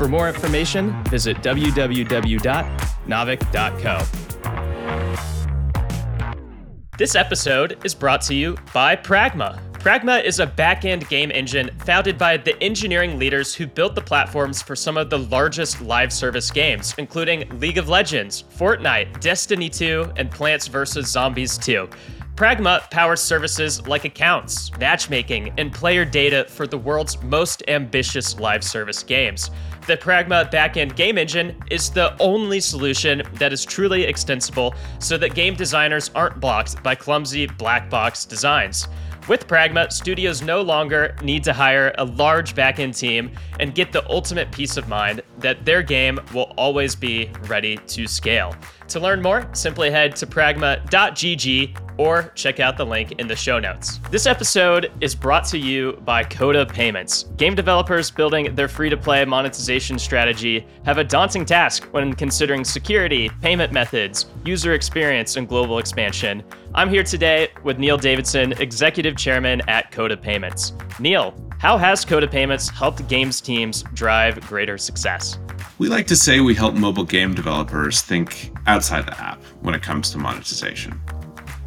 For more information, visit www.naavik.co. This episode is brought to you by Pragma. Pragma is a back-end game engine founded by the engineering leaders who built the platforms for some of the largest live service games, including League of Legends, Fortnite, Destiny 2, and Plants vs. Zombies 2. Pragma powers services like accounts, matchmaking, and player data for the world's most ambitious live service games. The Pragma backend game engine is the only solution that is truly extensible so that game designers aren't blocked by clumsy black box designs. With Pragma, studios no longer need to hire a large backend team and get the ultimate peace of mind that their game will always be ready to scale. To learn more, simply head to pragma.gg or check out the link in the show notes. This episode is brought to you by Coda Payments. Game developers building their free to play monetization strategy have a daunting task when considering security, payment methods, user experience, and global expansion. I'm here today with Neil Davidson, Executive Chairman at Coda Payments. Neil, how has Coda Payments helped games teams drive greater success? We like to say we help mobile game developers think outside the app when it comes to monetization.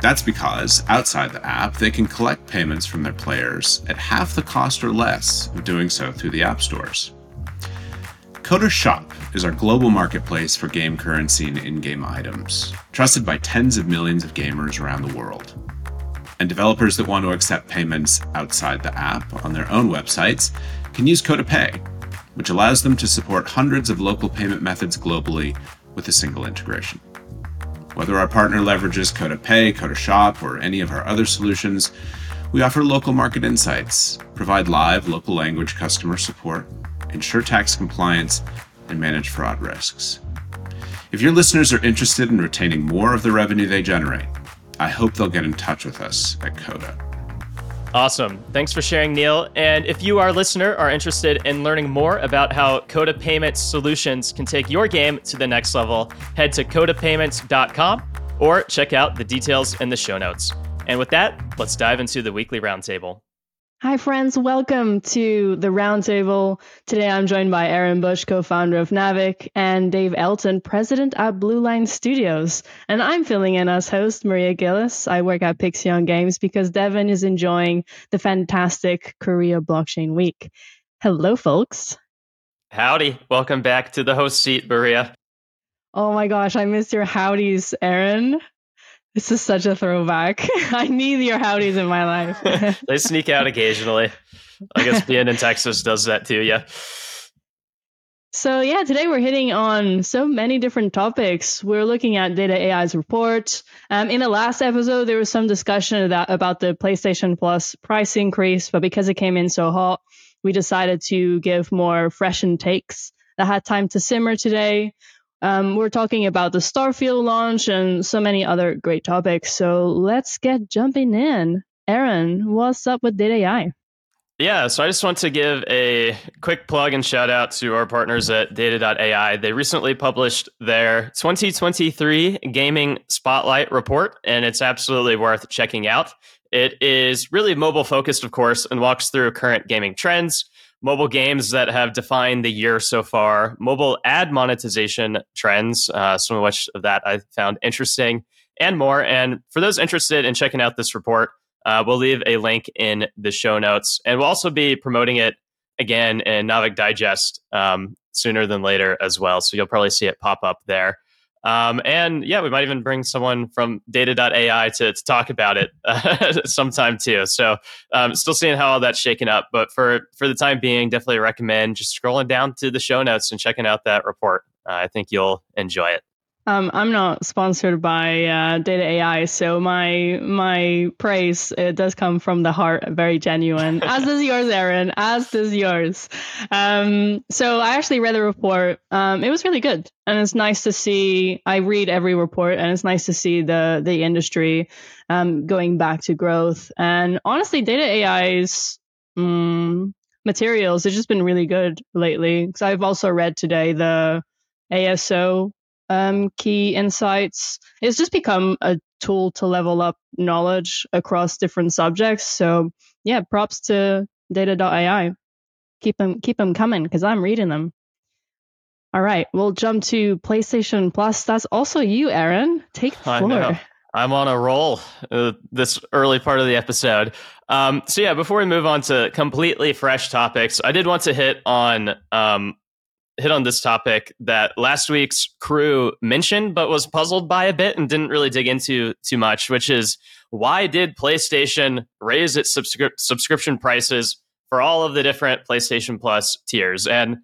That's because outside the app, they can collect payments from their players at half the cost or less of doing so through the app stores. Coda Shop is our global marketplace for game currency and in game items, trusted by tens of millions of gamers around the world. And developers that want to accept payments outside the app on their own websites can use Coda Pay which allows them to support hundreds of local payment methods globally with a single integration. Whether our partner leverages Coda Pay, Coda Shop, or any of our other solutions, we offer local market insights, provide live local language customer support, ensure tax compliance, and manage fraud risks. If your listeners are interested in retaining more of the revenue they generate, I hope they'll get in touch with us at Coda. Awesome. Thanks for sharing, Neil. And if you, our listener, are interested in learning more about how Coda Payments solutions can take your game to the next level, head to codapayments.com or check out the details in the show notes. And with that, let's dive into the weekly roundtable. Hi, friends. Welcome to the roundtable. Today I'm joined by Aaron Bush, co founder of Naavik, and Dave Elton, president at Blue Line Studios. And I'm filling in as host, Maria Gillies. I work at Pixion Games because Devin is enjoying the fantastic Korea Blockchain Week. Hello, folks. Howdy. Welcome back to the host seat, Maria. Oh my gosh, I missed your howdies, Aaron. This is such a throwback. I need your howdies in my life. they sneak out occasionally. I guess being in Texas does that too, yeah. So, yeah, today we're hitting on so many different topics. We're looking at Data AI's report. Um, in the last episode, there was some discussion about, about the PlayStation Plus price increase, but because it came in so hot, we decided to give more freshened takes that had time to simmer today. Um, we're talking about the Starfield launch and so many other great topics. So let's get jumping in. Aaron, what's up with Data AI? Yeah, so I just want to give a quick plug and shout out to our partners at data.ai. They recently published their 2023 Gaming Spotlight report, and it's absolutely worth checking out. It is really mobile focused, of course, and walks through current gaming trends, mobile games that have defined the year so far, mobile ad monetization trends, uh, some of which of that I found interesting, and more. And for those interested in checking out this report, uh, we'll leave a link in the show notes, and we'll also be promoting it again in Naavik Digest um, sooner than later as well. So you'll probably see it pop up there. Um, and yeah, we might even bring someone from data.ai to, to talk about it sometime too. So um, still seeing how all that's shaken up. But for, for the time being, definitely recommend just scrolling down to the show notes and checking out that report. Uh, I think you'll enjoy it. Um, I'm not sponsored by uh, Data AI, so my my praise it does come from the heart, very genuine. as does yours, Aaron. As does yours. Um, so I actually read the report. Um, it was really good, and it's nice to see. I read every report, and it's nice to see the the industry um, going back to growth. And honestly, Data AI's um, materials have just been really good lately. Because I've also read today the ASO um, key insights. It's just become a tool to level up knowledge across different subjects. So yeah, props to data.ai. Keep them, keep them coming because I'm reading them. All right, we'll jump to PlayStation Plus. That's also you, Aaron. Take the floor. I'm on a roll uh, this early part of the episode. Um, so yeah, before we move on to completely fresh topics, I did want to hit on um, hit on this topic that last week's crew mentioned, but was puzzled by a bit and didn't really dig into too much, which is why did PlayStation raise its subscri- subscription prices for all of the different PlayStation Plus tiers? And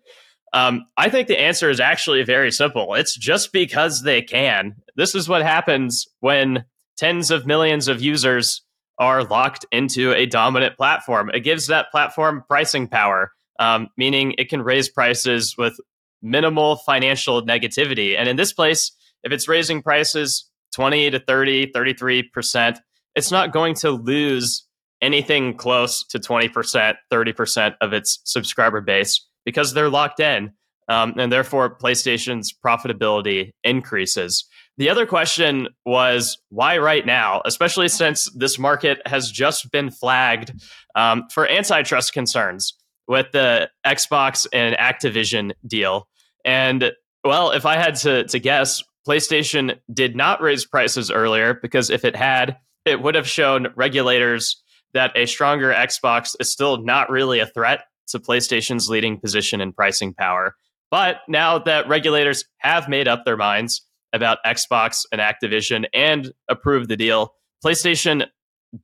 um, I think the answer is actually very simple. It's just because they can. This is what happens when tens of millions of users are locked into a dominant platform. It gives that platform pricing power um, meaning it can raise prices with minimal financial negativity. And in this place, if it's raising prices 20 to 30, 33%, it's not going to lose anything close to 20%, 30% of its subscriber base because they're locked in. Um, and therefore, PlayStation's profitability increases. The other question was why right now, especially since this market has just been flagged um, for antitrust concerns with the Xbox and Activision deal. And well, if I had to, to guess, PlayStation did not raise prices earlier because if it had, it would have shown regulators that a stronger Xbox is still not really a threat to PlayStation's leading position in pricing power. But now that regulators have made up their minds about Xbox and Activision and approved the deal, PlayStation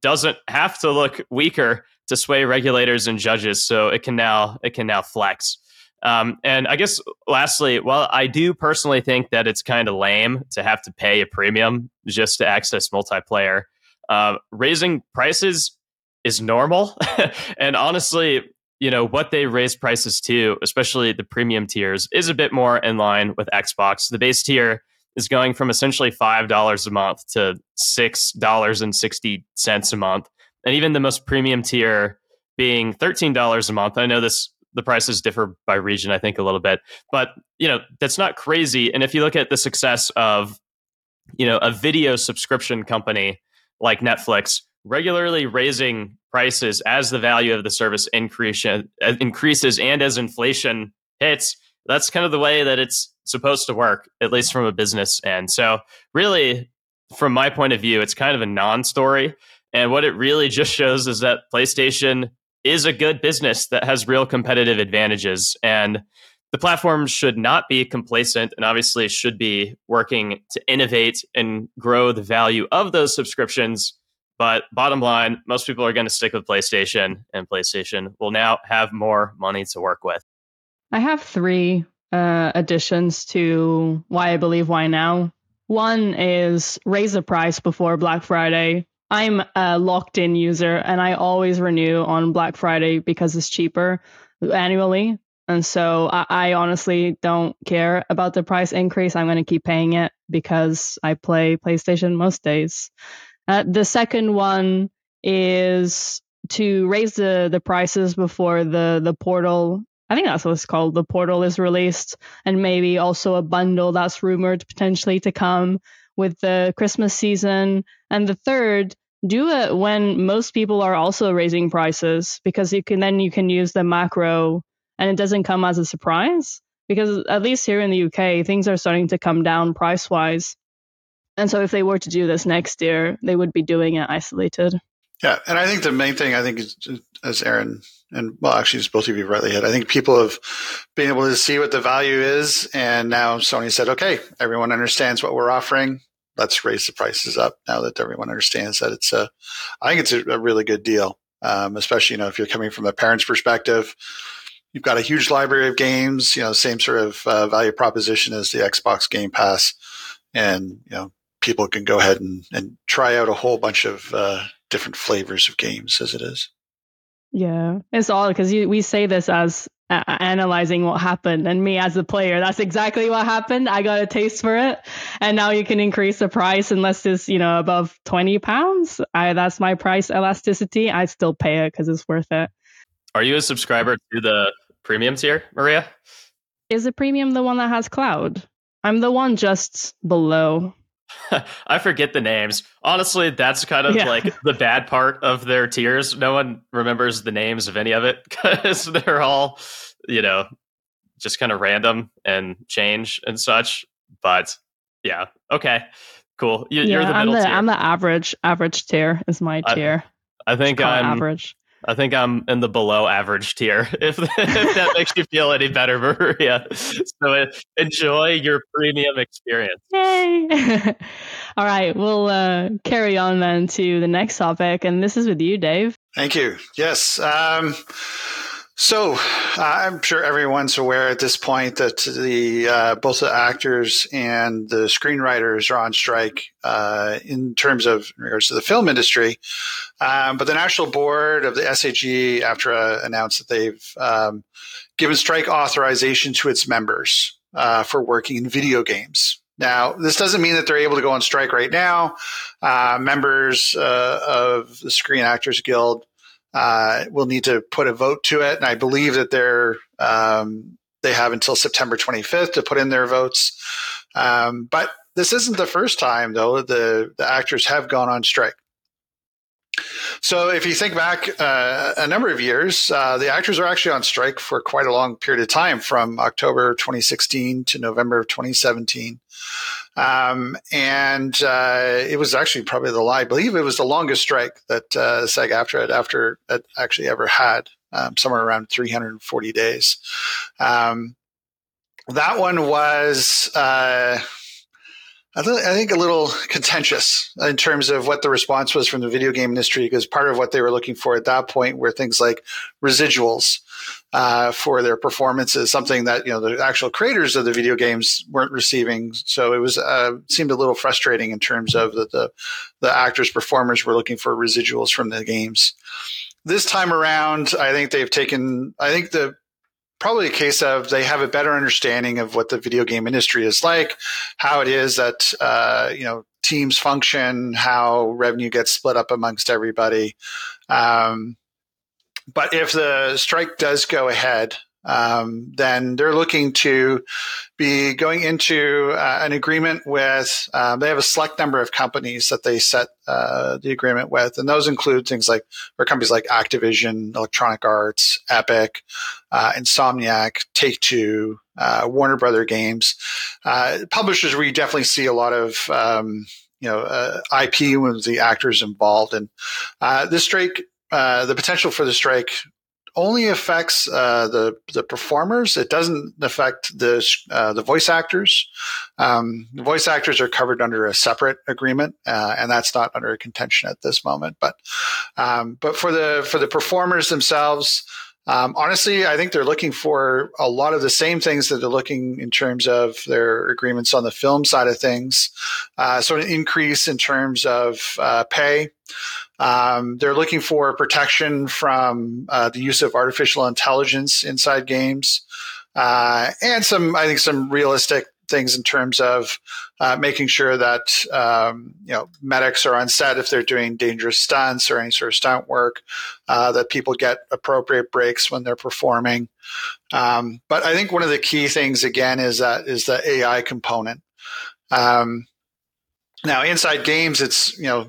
doesn't have to look weaker to sway regulators and judges. So it can now it can now flex. Um, and I guess lastly, well, I do personally think that it's kind of lame to have to pay a premium just to access multiplayer. Uh, raising prices is normal, and honestly, you know what they raise prices to, especially the premium tiers, is a bit more in line with Xbox. The base tier is going from essentially five dollars a month to six dollars and sixty cents a month, and even the most premium tier being thirteen dollars a month. I know this the prices differ by region, I think a little bit, but you know that's not crazy. And if you look at the success of you know a video subscription company like Netflix, regularly raising prices as the value of the service increase, uh, increases and as inflation hits, that's kind of the way that it's supposed to work, at least from a business end. So, really, from my point of view, it's kind of a non story. And what it really just shows is that PlayStation is a good business that has real competitive advantages. And the platform should not be complacent and obviously should be working to innovate and grow the value of those subscriptions. But bottom line, most people are going to stick with PlayStation, and PlayStation will now have more money to work with. I have three uh, additions to why I believe why now. One is raise the price before Black Friday. I'm a locked in user and I always renew on Black Friday because it's cheaper annually. And so I, I honestly don't care about the price increase. I'm going to keep paying it because I play PlayStation most days. Uh, the second one is to raise the, the prices before the, the portal I think that's what it's called. The portal is released, and maybe also a bundle that's rumored potentially to come with the Christmas season. And the third, do it when most people are also raising prices because you can then you can use the macro and it doesn't come as a surprise because at least here in the UK things are starting to come down price wise. And so if they were to do this next year, they would be doing it isolated. Yeah, and I think the main thing I think is, as Aaron and well, actually, it's both of you rightly hit. I think people have been able to see what the value is, and now Sony said, "Okay, everyone understands what we're offering. Let's raise the prices up." Now that everyone understands that it's a, I think it's a, a really good deal, um, especially you know if you're coming from a parent's perspective. You've got a huge library of games, you know, same sort of uh, value proposition as the Xbox Game Pass and you know people can go ahead and, and try out a whole bunch of uh, different flavors of games as it is. Yeah, it's all because we say this as uh, analyzing what happened, and me as a player, that's exactly what happened. I got a taste for it, and now you can increase the price unless it's you know above twenty pounds. I that's my price elasticity. I still pay it because it's worth it. Are you a subscriber to the premium tier, Maria? Is the premium the one that has cloud? I'm the one just below. I forget the names. Honestly, that's kind of yeah. like the bad part of their tiers. No one remembers the names of any of it because they're all, you know, just kind of random and change and such. But yeah, okay, cool. You, yeah, are the I'm the, tier. I'm the average. Average tier is my tier. I, I think I'm average. I think I'm in the below average tier, if, if that makes you feel any better, Maria. So uh, enjoy your premium experience. Yay! All right, we'll uh, carry on then to the next topic, and this is with you, Dave. Thank you. Yes. Um, so uh, I'm sure everyone's aware at this point that the uh, both the actors and the screenwriters are on strike uh, in terms of in regards to the film industry. Um, but the national board of the SAG-AFTRA uh, announced that they've um, given strike authorization to its members uh, for working in video games. Now, this doesn't mean that they're able to go on strike right now. Uh, members of the Screen Actors Guild uh, will need to put a vote to it. And I believe that they're um, they have until September 25th to put in their votes. Um, but this isn't the first time, though, the, the actors have gone on strike. So if you think back uh, a number of years, uh, the actors are actually on strike for quite a long period of time, from October 2016 to November of 2017. Um, and uh, it was actually probably the lie, I believe it was the longest strike that uh, SAG-AFTRA it after it actually ever had, um, somewhere around 340 days. Um, that one was. Uh, I, I think a little contentious in terms of what the response was from the video game industry, because part of what they were looking for at that point were things like residuals uh, for their performances, something that you know the actual creators of the video games weren't receiving. So it was uh, seemed a little frustrating in terms of that the the actors performers were looking for residuals from the games. This time around, I think they've taken. I think the probably a case of they have a better understanding of what the video game industry is like, how it is that uh, you know teams function, how revenue gets split up amongst everybody. Um, but if the strike does go ahead, um, then they're looking to be going into uh, an agreement with. Uh, they have a select number of companies that they set uh, the agreement with, and those include things like or companies like Activision, Electronic Arts, Epic, uh, Insomniac, Take Two, uh, Warner Brother Games, uh, publishers where you definitely see a lot of. Um, you know, IP with the actors involved, and this strike uh, the potential for the strike only affects uh, the the performers. It doesn't affect the uh, the voice actors. Um, the voice actors are covered under a separate agreement, uh, and that's not under contention at this moment. But um, but for the for the performers themselves. Um, honestly, I think they're looking for a lot of the same things that they're looking in terms of their agreements on the film side of things. Uh, so, an increase in terms of uh, pay, um, they're looking for protection from uh, the use of artificial intelligence inside games, uh, and some, I think, some realistic things in terms of uh, making sure that um, you know medics are on set if they're doing dangerous stunts or any sort of stunt work, uh, that people get appropriate breaks when they're performing. Um, but I think one of the key things again is that is the AI component. Um, now, inside games, it's you know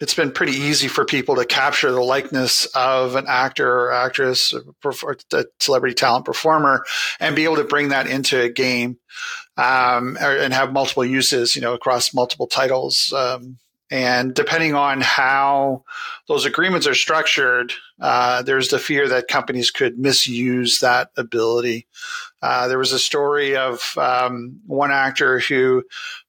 it's been pretty easy for people to capture the likeness of an actor or actress, a celebrity talent performer, and be able to bring that into a game um, and have multiple uses, you know, across multiple titles. Um, and depending on how those agreements are structured, uh, there's the fear that companies could misuse that ability. Uh, there was a story of um, one actor who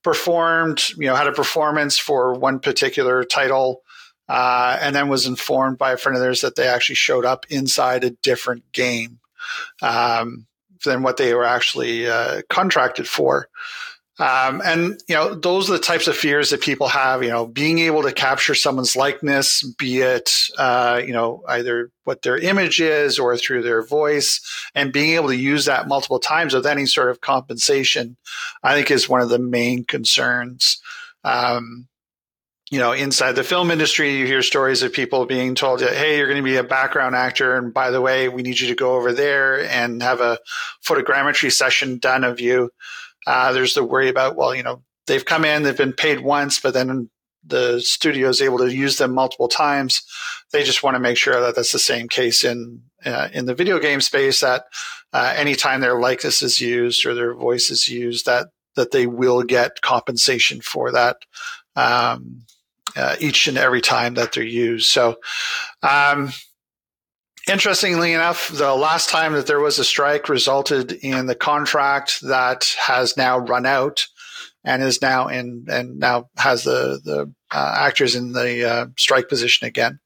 performed, you know, had a performance for one particular title, uh, and then was informed by a friend of theirs that they actually showed up inside a different game um, than what they were actually uh, contracted for. Um, and you know, those are the types of fears that people have. You know, being able to capture someone's likeness, be it uh, you know either what their image is or through their voice, and being able to use that multiple times with any sort of compensation, I think is one of the main concerns. Um, you know, inside the film industry, you hear stories of people being told, "Hey, you're going to be a background actor, and by the way, we need you to go over there and have a photogrammetry session done of you." Uh, there's the worry about, well, you know, they've come in, they've been paid once, but then the studio is able to use them multiple times. They just want to make sure that that's the same case in uh, in the video game space. That uh, anytime their likeness is used or their voice is used, that that they will get compensation for that. Um, uh, each and every time that they're used. So, um, interestingly enough, the last time that there was a strike resulted in the contract that has now run out and is now in and now has the the uh, actors in the uh, strike position again.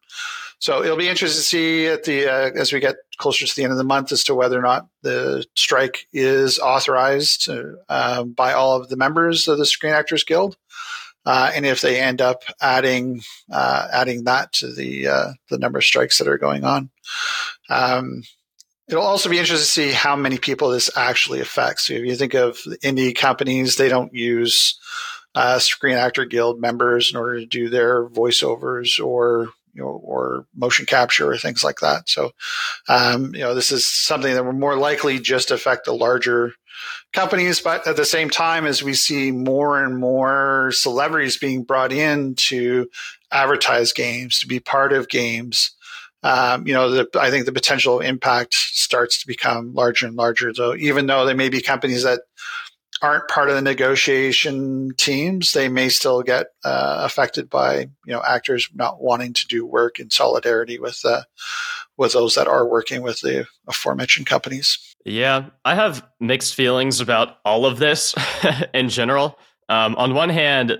So it'll be interesting to see at the uh, as we get closer to the end of the month as to whether or not the strike is authorized uh, by all of the members of the Screen Actors Guild. Uh, and if they end up adding uh, adding that to the uh, the number of strikes that are going on, um, it'll also be interesting to see how many people this actually affects. So if you think of indie companies, they don't use uh, Screen Actor Guild members in order to do their voiceovers or you know, or motion capture or things like that. So, um, you know, this is something that will more likely just affect the larger companies, but at the same time, as we see more and more celebrities being brought in to advertise games, to be part of games, um, you know, the, I think the potential impact starts to become larger and larger. So even though there may be companies that aren't part of the negotiation teams, they may still get uh, affected by you know actors not wanting to do work in solidarity with uh, with those that are working with the aforementioned companies. Yeah, I have mixed feelings about all of this in general. Um, on one hand,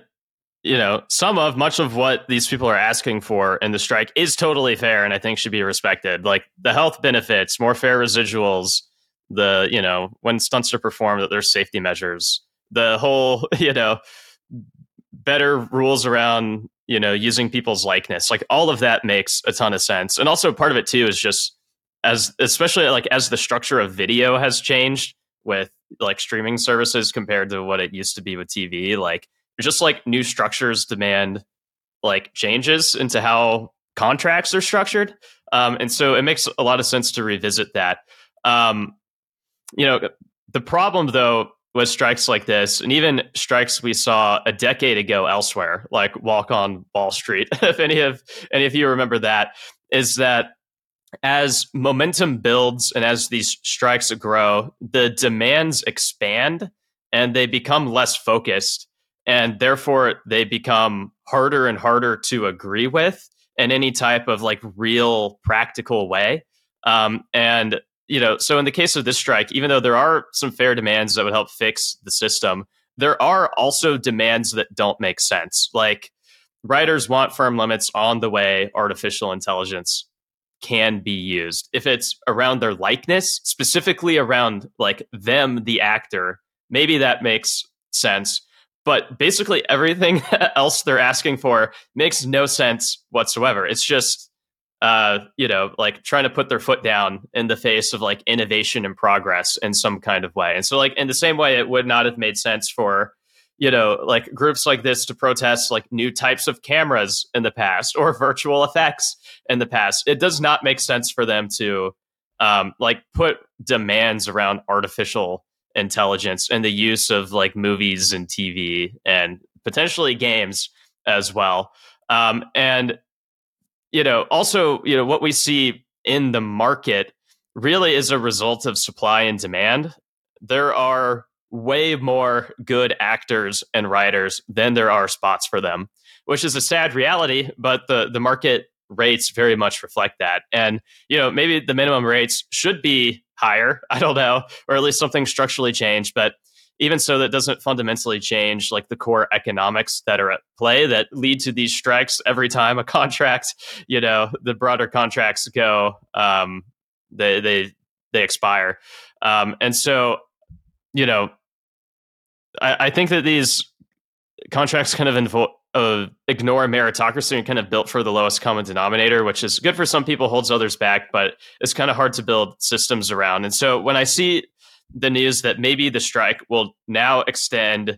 you know, some of much of what these people are asking for in the strike is totally fair and I think should be respected. Like the health benefits, more fair residuals, the, you know, when stunts are performed, that there's safety measures, the whole, you know, better rules around you know, using people's likeness. Like all of that makes a ton of sense. And also part of it too is just as especially like as the structure of video has changed with like streaming services compared to what it used to be with TV, like just like new structures demand like changes into how contracts are structured. Um, and so it makes a lot of sense to revisit that. Um, you know, the problem though with strikes like this, and even strikes we saw a decade ago elsewhere, like Walk on Wall Street, if any of any of you remember that, is that as momentum builds and as these strikes grow, the demands expand and they become less focused, and therefore they become harder and harder to agree with in any type of like real practical way. Um, and you know, so in the case of this strike, even though there are some fair demands that would help fix the system, there are also demands that don't make sense. Like writers want firm limits on the way artificial intelligence can be used. If it's around their likeness, specifically around like them, the actor, maybe that makes sense. But basically, everything else they're asking for makes no sense whatsoever. It's just uh, you know, like trying to put their foot down in the face of like innovation and progress in some kind of way. And so, like, in the same way, it would not have made sense for, you know, like groups like this to protest like new types of cameras in the past or virtual effects in the past. It does not make sense for them to, um, like, put demands around artificial intelligence and the use of like movies and TV and potentially games as well. Um, and you know, also, you know, what we see in the market really is a result of supply and demand. There are way more good actors and writers than there are spots for them, which is a sad reality, but the the market rates very much reflect that. And, you know, maybe the minimum rates should be higher, I don't know, or at least something structurally changed, but even so that doesn't fundamentally change like the core economics that are at play that lead to these strikes every time a contract you know the broader contracts go um, they they they expire um, and so you know I, I think that these contracts kind of invo- uh, ignore meritocracy and kind of built for the lowest common denominator, which is good for some people, holds others back, but it's kind of hard to build systems around. And so when I see the news that maybe the strike will now extend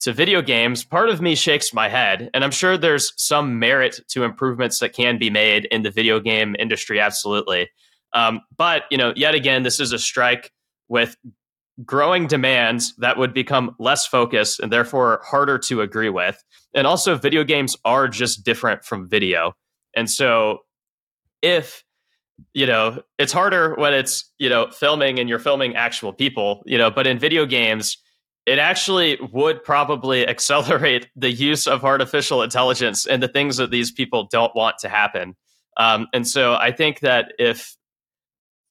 to video games, part of me shakes my head. And I'm sure there's some merit to improvements that can be made in the video game industry, absolutely. Um, but, you know, yet again, this is a strike with growing demands that would become less focused and therefore harder to agree with. And also, video games are just different from video. And so, if you know, it's harder when it's, you know, filming and you're filming actual people, you know, but in video games, it actually would probably accelerate the use of artificial intelligence and the things that these people don't want to happen. Um, and so I think that if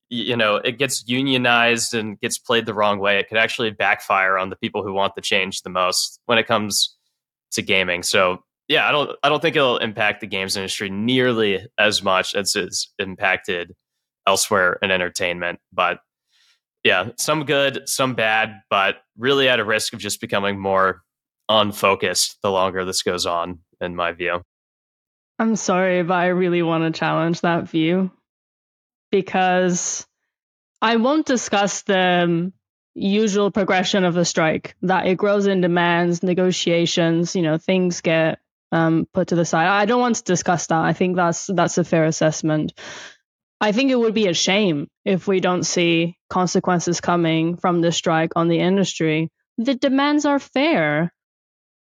you know it gets unionized and gets played the wrong way. It could actually backfire on the people who want the change the most when it comes to gaming. So yeah i don't i don't think it'll impact the games industry nearly as much as it's impacted elsewhere in entertainment. But yeah some good some bad but really at a risk of just becoming more unfocused the longer this goes on in my view. I'm sorry but i really want to challenge that view because I won't discuss the usual progression of a strike that it grows in demands, negotiations, you know, things get um, put to the side. I don't want to discuss that. I think that's that's a fair assessment. I think it would be a shame if we don't see consequences coming from the strike on the industry. The demands are fair.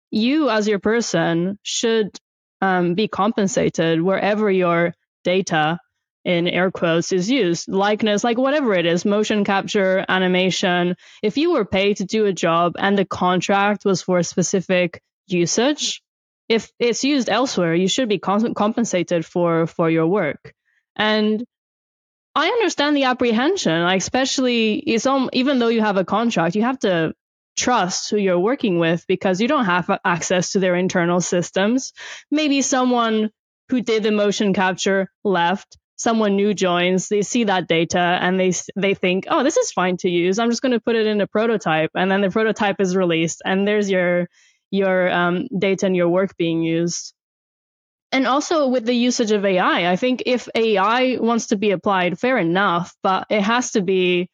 You, as your person, should um, be compensated wherever your data in air quotes is used. Likeness like whatever it is motion capture animation. If you were paid to do a job and the contract was for a specific usage if it's used elsewhere you should be compensated for for your work. And i understand the apprehension like especially it's on, even though you have a contract you have to trust who you're working with because you don't have access to their internal systems. Maybe someone who did the motion capture left someone new joins, they see that data and they they think, "Oh, this is fine to use. I'm just going to put it in a prototype." And then the prototype is released and there's your your um, data and your work being used. And also with the usage of AI, I think if AI wants to be applied, fair enough, but it has to be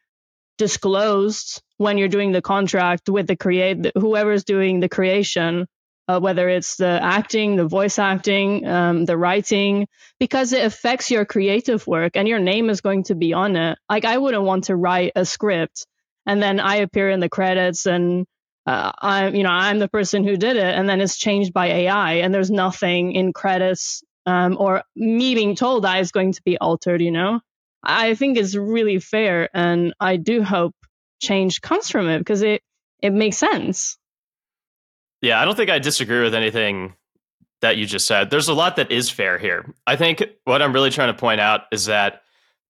disclosed when you're doing the contract with the create whoever's doing the creation uh, whether it's the acting, the voice acting, um, the writing, because it affects your creative work and your name is going to be on it. Like, I wouldn't want to write a script and then I appear in the credits and uh, I'm, you know, I'm the person who did it, and then it's changed by AI, and there's nothing in credits um, or me being told that is going to be altered. You know, I think it's really fair, and I do hope change comes from it because it it makes sense. Yeah, I don't think I disagree with anything that you just said. There's a lot that is fair here. I think what I'm really trying to point out is that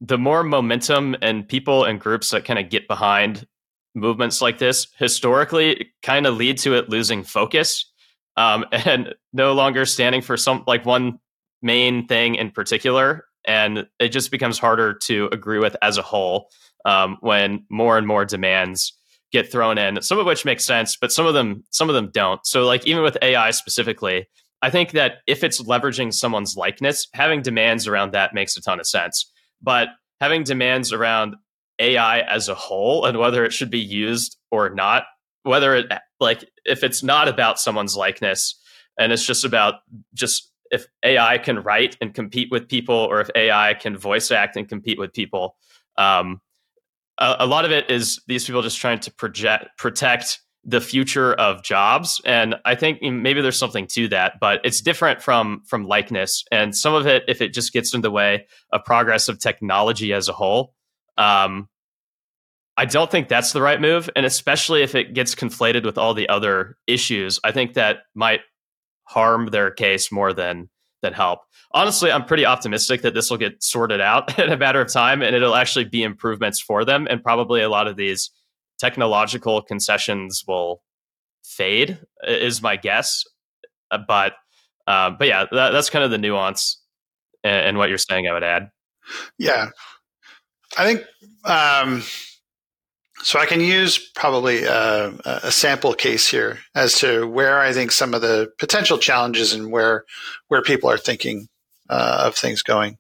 the more momentum and people and groups that kind of get behind movements like this historically kind of lead to it losing focus um, and no longer standing for some like one main thing in particular and it just becomes harder to agree with as a whole um, when more and more demands get thrown in, some of which make sense, but some of them some of them don't. So like even with AI specifically, I think that if it's leveraging someone's likeness, having demands around that makes a ton of sense. But having demands around AI as a whole and whether it should be used or not, whether it like if it's not about someone's likeness and it's just about just if AI can write and compete with people or if AI can voice act and compete with people, um, a, a lot of it is these people just trying to project protect the future of jobs. And i think maybe there's something to that but it's different from from likeness. And some of it if it just gets in the way of progress of technology as a whole um, i don't think that's the right move. And especially if it gets conflated with all the other issues i think that might harm their case more than help honestly, I'm pretty optimistic that this will get sorted out in a matter of time and it'll actually be improvements for them. And probably a lot of these technological concessions will fade, is my guess. Uh, but, uh, but yeah, that, that's kind of the nuance and what you're saying. I would add. Yeah, I think um, So I can use probably a, a, sample case here as to where I think some of the potential challenges and where where people are thinking uh, of things going.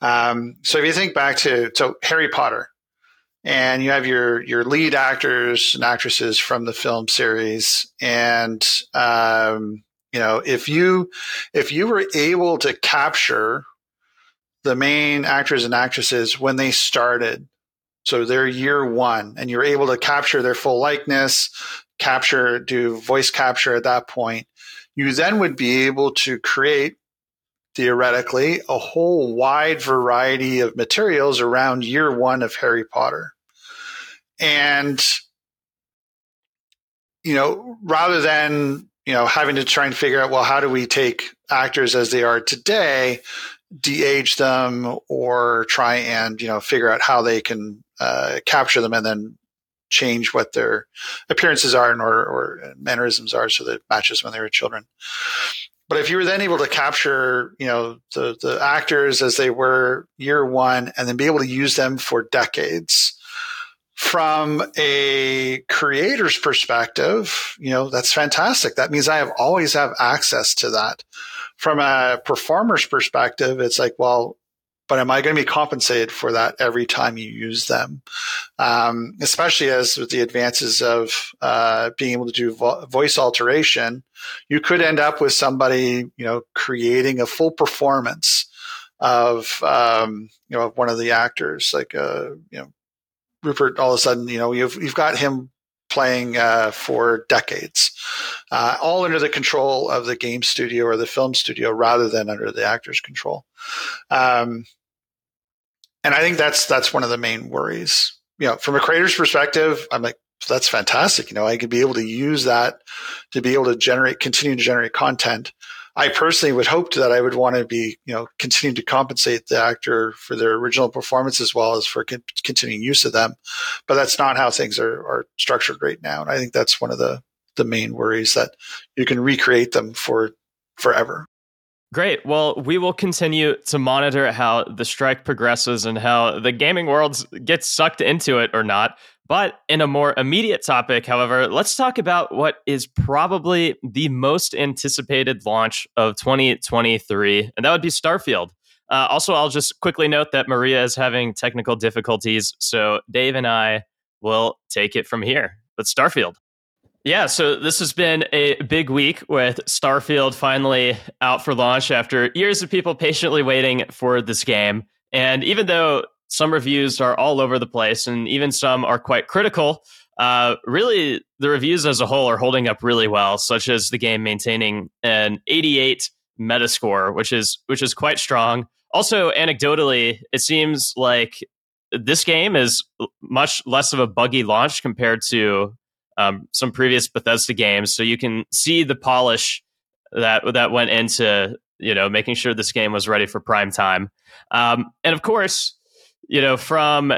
Um, so if you think back to so Harry Potter, and you have your your lead actors and actresses from the film series, and um, you know if you if you were able to capture the main actors and actresses when they started so they're year one, and you're able to capture their full likeness, capture, do voice capture at that point. You then would be able to create theoretically a whole wide variety of materials around year one of Harry Potter. And, you know, rather than, you know, having to try and figure out, well, how do we take actors as they are today, de-age them or try and, you know, figure out how they can uh, capture them and then change what their appearances are and or, or mannerisms are so that matches when they were children. But if you were then able to capture, you know, the, the actors as they were year one and then be able to use them for decades from a creator's perspective, you know, that's fantastic. That means I have always have access to that. From a performer's perspective, it's like, well, but am I going to be compensated for that every time you use them? Um, especially as with the advances of uh, being able to do vo- voice alteration, you could end up with somebody, you know, creating a full performance of, um, you know, one of the actors, like, uh, you know, Rupert. All of a sudden, you know, you've you've got him playing uh, for decades, uh, all under the control of the game studio or the film studio rather than under the actor's control. Um, and I think that's that's one of the main worries. You know, from a creator's perspective, I'm like, that's fantastic. You know, I could be able to use that to be able to generate, continue to generate content. I personally would hope that I would want to be, you know, continue to compensate the actor for their original performance as well as for con- continuing use of them. But that's not how things are, are structured right now. And I think that's one of the, the main worries that you can recreate them for forever. Great. Well, we will continue to monitor how the strike progresses and how the gaming world gets sucked into it or not. But in a more immediate topic, however, let's talk about what is probably the most anticipated launch of 2023, and that would be Starfield. Uh, also, I'll just quickly note that Maria is having technical difficulties, so Dave and I will take it from here. But Starfield. Yeah, so this has been a big week with Starfield finally out for launch after years of people patiently waiting for this game. And even though some reviews are all over the place, and even some are quite critical. Uh, really, the reviews as a whole are holding up really well, such as the game maintaining an 88 Metascore, which is which is quite strong. Also, anecdotally, it seems like this game is much less of a buggy launch compared to um, some previous Bethesda games. So you can see the polish that that went into you know making sure this game was ready for prime time. Um, and of course, you know, from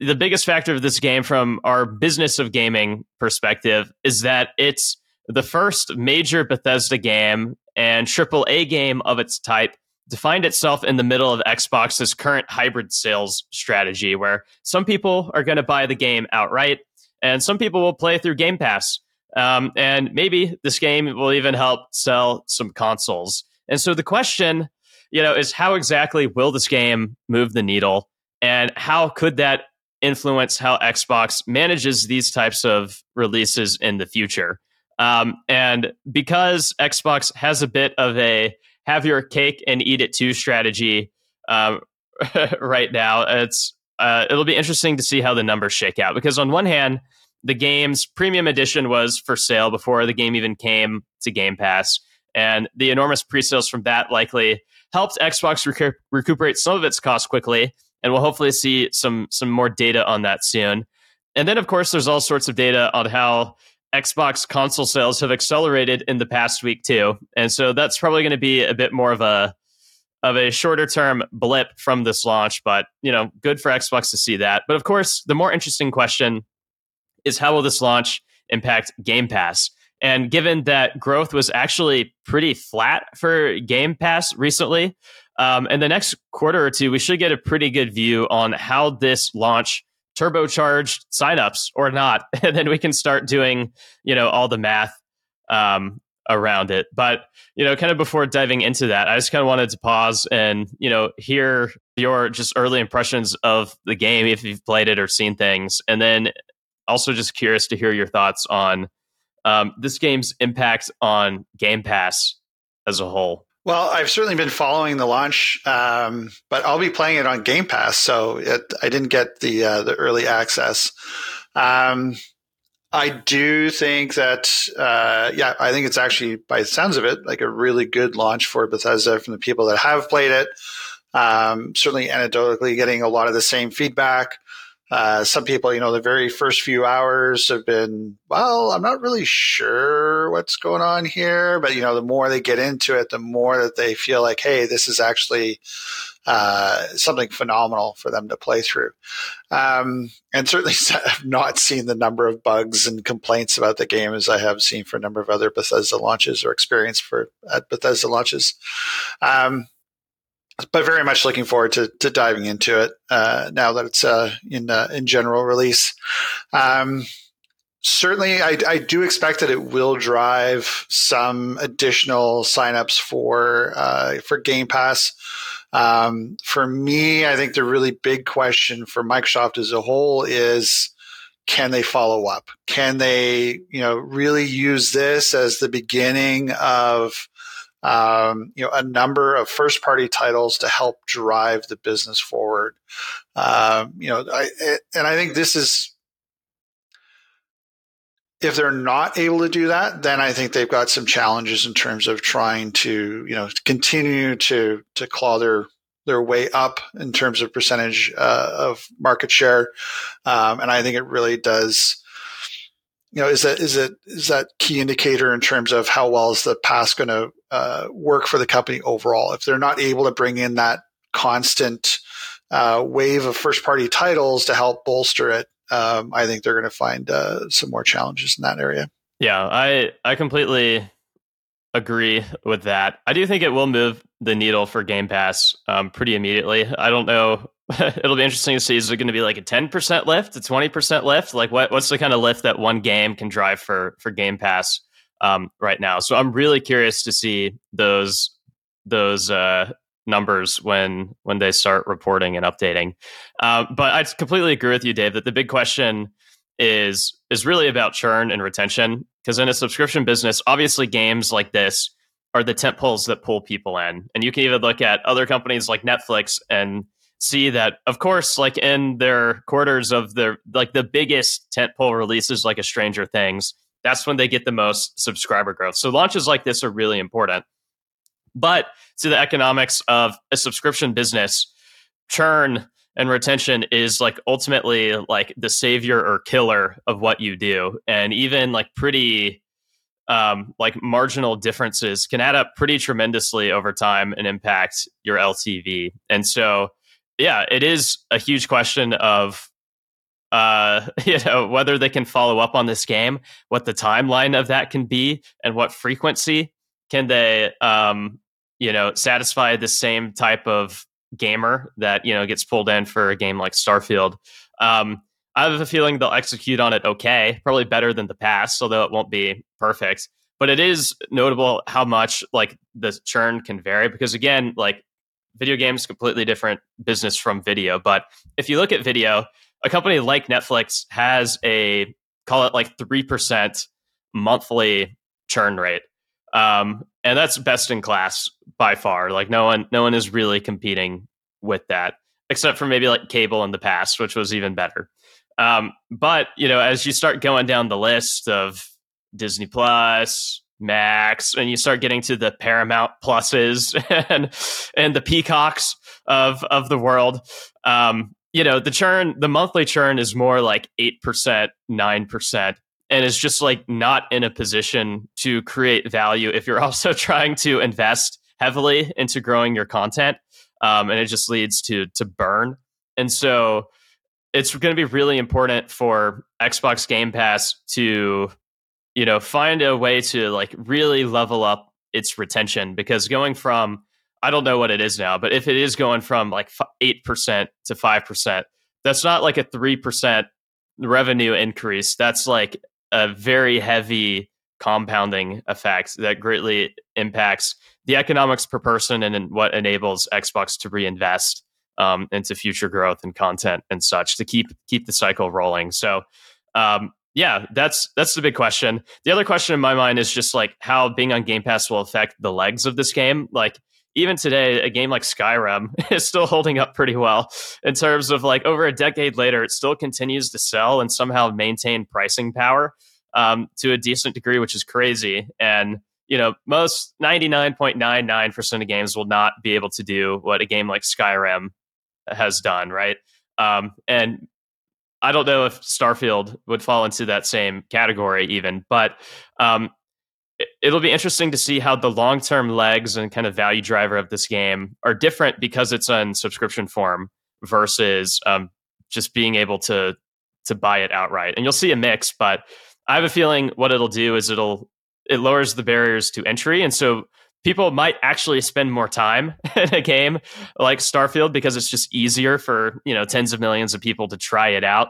the biggest factor of this game from our business of gaming perspective is that it's the first major Bethesda game and AAA game of its type to find itself in the middle of Xbox's current hybrid sales strategy, where some people are going to buy the game outright and some people will play through Game Pass. Um, and maybe this game will even help sell some consoles. And so the question, you know, is how exactly will this game move the needle? And how could that influence how Xbox manages these types of releases in the future? Um, and because Xbox has a bit of a have your cake and eat it too strategy um, right now, it's uh, it'll be interesting to see how the numbers shake out. Because on one hand, the game's premium edition was for sale before the game even came to Game Pass, and the enormous pre-sales from that likely helped Xbox recu- recuperate some of its costs quickly and we'll hopefully see some some more data on that soon. And then, of course, there's all sorts of data on how Xbox console sales have accelerated in the past week too, and so that's probably going to be a bit more of a of a shorter term blip from this launch. But you know, good for Xbox to see that. But of course, the more interesting question is how will this launch impact Game Pass? And given that growth was actually pretty flat for Game Pass recently, um, in the next quarter or two, we should get a pretty good view on how this launch turbocharged signups or not, and then we can start doing you know all the math um, around it. But you know, kind of before diving into that, I just kind of wanted to pause and you know hear your just early impressions of the game if you've played it or seen things, and then also just curious to hear your thoughts on um, this game's impact on Game Pass as a whole. Well, I've certainly been following the launch, um, but I'll be playing it on Game Pass, so it, I didn't get the uh, the early access. Um, I do think that, uh, yeah, I think it's actually, by the sounds of it, like a really good launch for Bethesda from the people that have played it. Um, certainly, anecdotally, getting a lot of the same feedback. Uh, some people, you know, the very first few hours have been, well, I'm not really sure what's going on here. But, you know, the more they get into it, the more that they feel like, hey, this is actually uh, something phenomenal for them to play through. Um, and certainly I've not seen the number of bugs and complaints about the game as I have seen for a number of other Bethesda launches or experience for at Bethesda launches. Um, but very much looking forward to, to diving into it uh, now that it's uh, in uh, in general release. Um, certainly, I, I, do expect that it will drive some additional signups for uh, for Game Pass. Um, for me, I think the really big question for Microsoft as a whole is can they follow up? Can they, you know, really use this as the beginning of um, you know, a number of first party titles to help drive the business forward. Um, you know, I, and I think this is, if they're not able to do that, then I think they've got some challenges in terms of trying to, you know, continue to, to claw their, their way up in terms of percentage uh, of market share. Um, and I think it really does, you know, is that is it is that key indicator in terms of how well is the pass going to uh, work for the company overall? If they're not able to bring in that constant uh, wave of first party titles to help bolster it, um, I think they're going to find uh, some more challenges in that area. Yeah, I I completely agree with that. I do think it will move the needle for Game Pass um, pretty immediately. I don't know it'll be interesting to see is it going to be like a 10% lift a 20% lift like what, what's the kind of lift that one game can drive for for game pass um, right now. So i'm really curious to see those those uh, numbers when when they start reporting and updating. Uh, but i completely agree with you dave that the big question is is really about churn and retention because in a subscription business obviously games like this are the tent poles that pull people in. And you can even look at other companies like netflix and see that of course like in their quarters of their like the biggest tentpole releases like a stranger things that's when they get the most subscriber growth. So launches like this are really important. But to the economics of a subscription business churn and retention is like ultimately like the savior or killer of what you do. And even like pretty um, like marginal differences can add up pretty tremendously over time and impact your ltv and so yeah, it is a huge question of uh, you know, whether they can follow up on this game, what the timeline of that can be, and what frequency can they, um, you know, satisfy the same type of gamer that you know gets pulled in for a game like Starfield. Um, I have a feeling they'll execute on it okay, probably better than the past, although it won't be perfect. But it is notable how much like the churn can vary because again, like video games completely different business from video but if you look at video a company like netflix has a call it like 3% monthly churn rate um, and that's best in class by far like no one no one is really competing with that except for maybe like cable in the past which was even better um, but you know as you start going down the list of disney plus Max, and you start getting to the Paramount Pluses and and the Peacocks of of the world. Um, you know, the churn, the monthly churn is more like eight percent, nine percent, and is just like not in a position to create value if you're also trying to invest heavily into growing your content, um, and it just leads to to burn. And so, it's going to be really important for Xbox Game Pass to you know, find a way to like really level up its retention because going from I don't know what it is now, but if it is going from like 8% to 5%, that's not like a 3% revenue increase. That's like a very heavy compounding effect that greatly impacts the economics per person and what enables Xbox to reinvest um, into future growth and content and such to keep keep the cycle rolling. So, um, yeah, that's that's the big question. The other question in my mind is just like how being on Game Pass will affect the legs of this game. Like even today, a game like Skyrim is still holding up pretty well in terms of like over a decade later, it still continues to sell and somehow maintain pricing power um, to a decent degree, which is crazy. And you know, most 99.99% of games will not be able to do what a game like Skyrim has done, right? Um, and I don't know if Starfield would fall into that same category, even, but um, it'll be interesting to see how the long term legs and kind of value driver of this game are different because it's on subscription form versus um, just being able to to buy it outright. And you'll see a mix, but I have a feeling what it'll do is it'll it lowers the barriers to entry, and so people might actually spend more time in a game like Starfield because it's just easier for you know tens of millions of people to try it out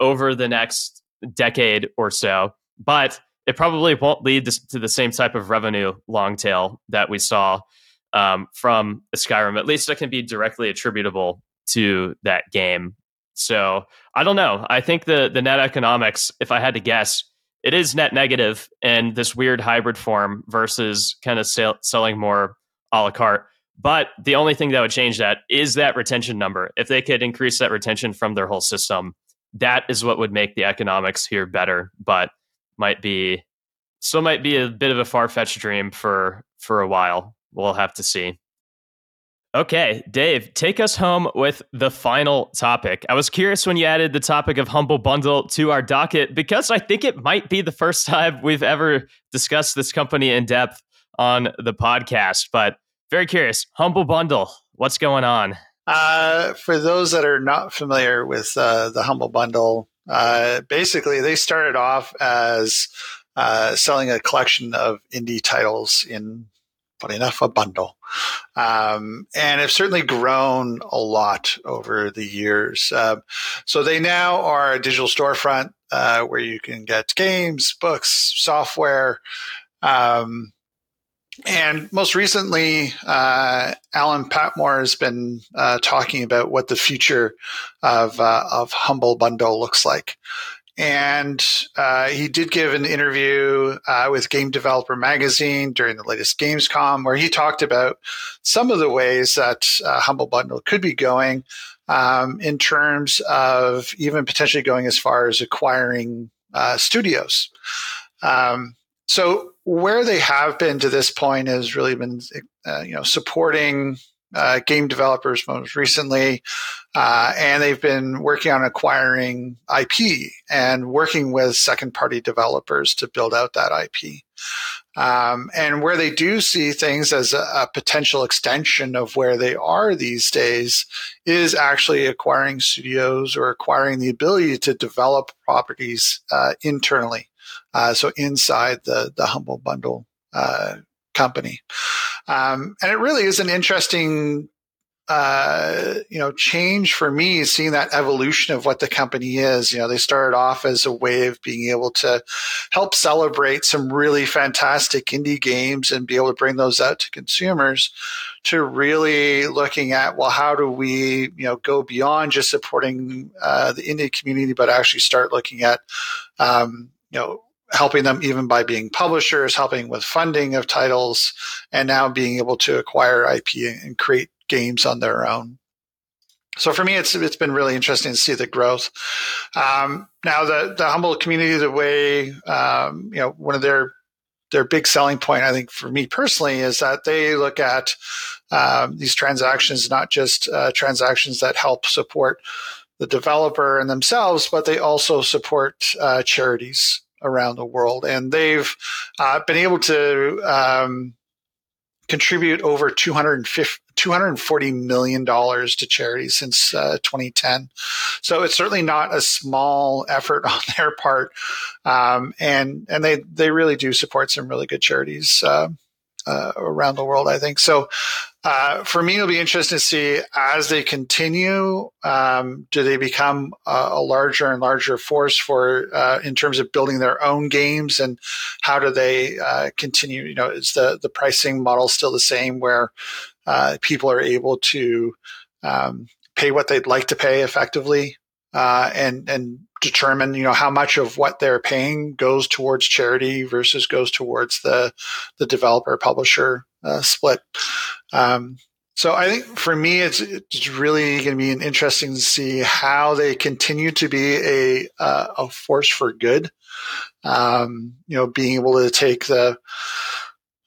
over the next decade or so. But it probably won't lead to the same type of revenue long tail that we saw um, from Skyrim. At least it can be directly attributable to that game. So I don't know. I think the the net economics, if I had to guess, it is net negative in this weird hybrid form versus kind of sell, selling more a la carte. But the only thing that would change that is that retention number. If they could increase that retention from their whole system, that is what would make the economics here better. But might be still might be a bit of a far fetched dream for for a while. We'll have to see. Okay, Dave, take us home with the final topic. I was curious when you added the topic of Humble Bundle to our docket because I think it might be the first time we've ever discussed this company in depth on the podcast. But very curious, Humble Bundle, what's going on? Uh, for those that are not familiar with uh, the Humble Bundle, uh, basically, they started off as uh, selling a collection of indie titles in, funny enough, a bundle. Um, and have certainly grown a lot over the years. Uh, so they now are a digital storefront uh, where you can get games, books, software. Um, and most recently, uh, Alan Patmore has been uh, talking about what the future of uh, of Humble Bundle looks like. And uh, he did give an interview uh, with Game Developer Magazine during the latest Gamescom, where he talked about some of the ways that uh, Humble Bundle could be going um, in terms of even potentially going as far as acquiring studios. Um, so where they have been to this point has really been, uh, you know, supporting uh, game developers most recently, uh, and they've been working on acquiring IP and working with second-party developers to build out that IP. Um, and where they do see things as a, a, potential extension of where they are these days is actually acquiring studios or acquiring the ability to develop properties uh, internally. Uh, so inside the the humble bundle uh, company, um, and it really is an interesting uh, you know, change for me seeing that evolution of what the company is. You know, they started off as a way of being able to help celebrate some really fantastic indie games and be able to bring those out to consumers to really looking at, well, how do we, you know, go beyond just supporting uh, the indie community, but actually start looking at, um, you know, helping them even by being publishers, helping with funding of titles, and now being able to acquire IP and create games on their own. So for me, it's it's been really interesting to see the growth. Um, now the the humble community, the way um, you know one of their their big selling point, I think for me personally, is that they look at um, these transactions not just uh, transactions that help support the developer and themselves, but they also support uh, charities around the world, and they've uh, been able to um, contribute over 250 $240 million to charities since uh, 2010. So it's certainly not a small effort on their part. Um, and, and they, they really do support some really good charities, uh, uh, around the world, I think. So, uh, for me, it'll be interesting to see as they continue. Um, do they become a, a, larger and larger force for uh, in terms of building their own games, and how do they uh, continue? You know, is the the pricing model still the same, where uh, people are able to um, pay what they'd like to pay effectively, uh, and and determine you know how much of what they're paying goes towards charity versus goes towards the the developer publisher uh, split. Um, so I think for me, it's it's really going to be interesting to see how they continue to be a uh, a force for good. Um, you know, being able to take the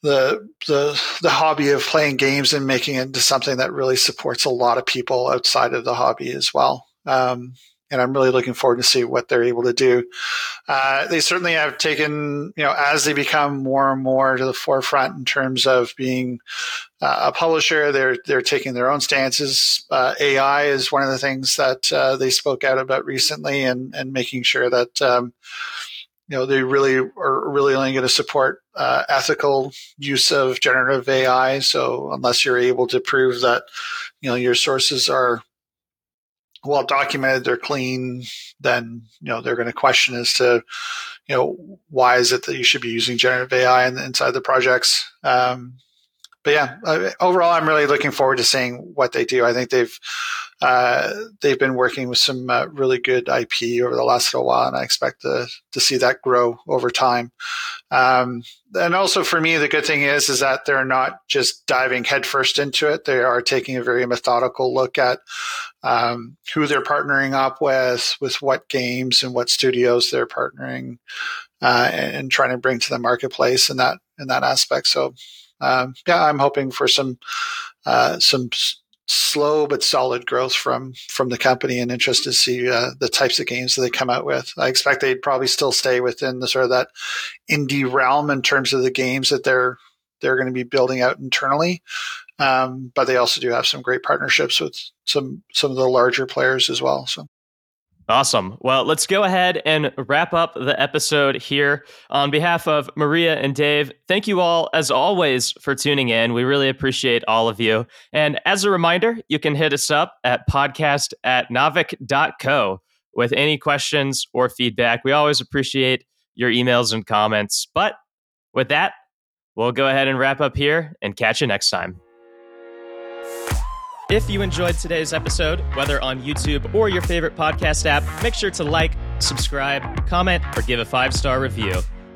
the the the hobby of playing games and making it into something that really supports a lot of people outside of the hobby as well. Um, and I'm really looking forward to see what they're able to do. Uh, they certainly have taken, you know, as they become more and more to the forefront in terms of being uh, a publisher, they're they're taking their own stances. Uh, AI is one of the things that uh, they spoke out about recently, and and making sure that. Um, you know, they really are really only going to support uh, ethical use of generative AI. So unless you're able to prove that, you know, your sources are well documented, they're clean, then you know they're going to question as to you know why is it that you should be using generative AI in, inside the projects. Um, but yeah, uh, overall, I'm really looking forward to seeing what they do. I think they've uh, they've been working with some uh, really good IP over the last little while, and I expect to to see that grow over time. Um, and also for me, the good thing is is that they're not just diving headfirst into it. They are taking a very methodical look at um, who they're partnering up with, with what games and what studios they're partnering, uh, and, and, trying to bring to the marketplace in that in that aspect. So, um, yeah, I'm hoping for some uh, some slow but solid growth from from the company and interested to see uh, the types of games that they come out with. I expect they'd probably still stay within the sort of that indie realm in terms of the games that they're they're going to be building out internally. Um, but they also do have some great partnerships with some some of the larger players as well. So Awesome. Well, let's go ahead and wrap up the episode here. On behalf of Maria and Dave, thank you all, as always, for tuning in. We really appreciate all of you. And as a reminder, you can hit us up at podcast at naavik.co with any questions or feedback. We always appreciate your emails and comments. But with that, we'll go ahead and wrap up here and catch you next time. If you enjoyed today's episode, whether on YouTube or your favorite podcast app, make sure to like, subscribe, comment, or give a five star review.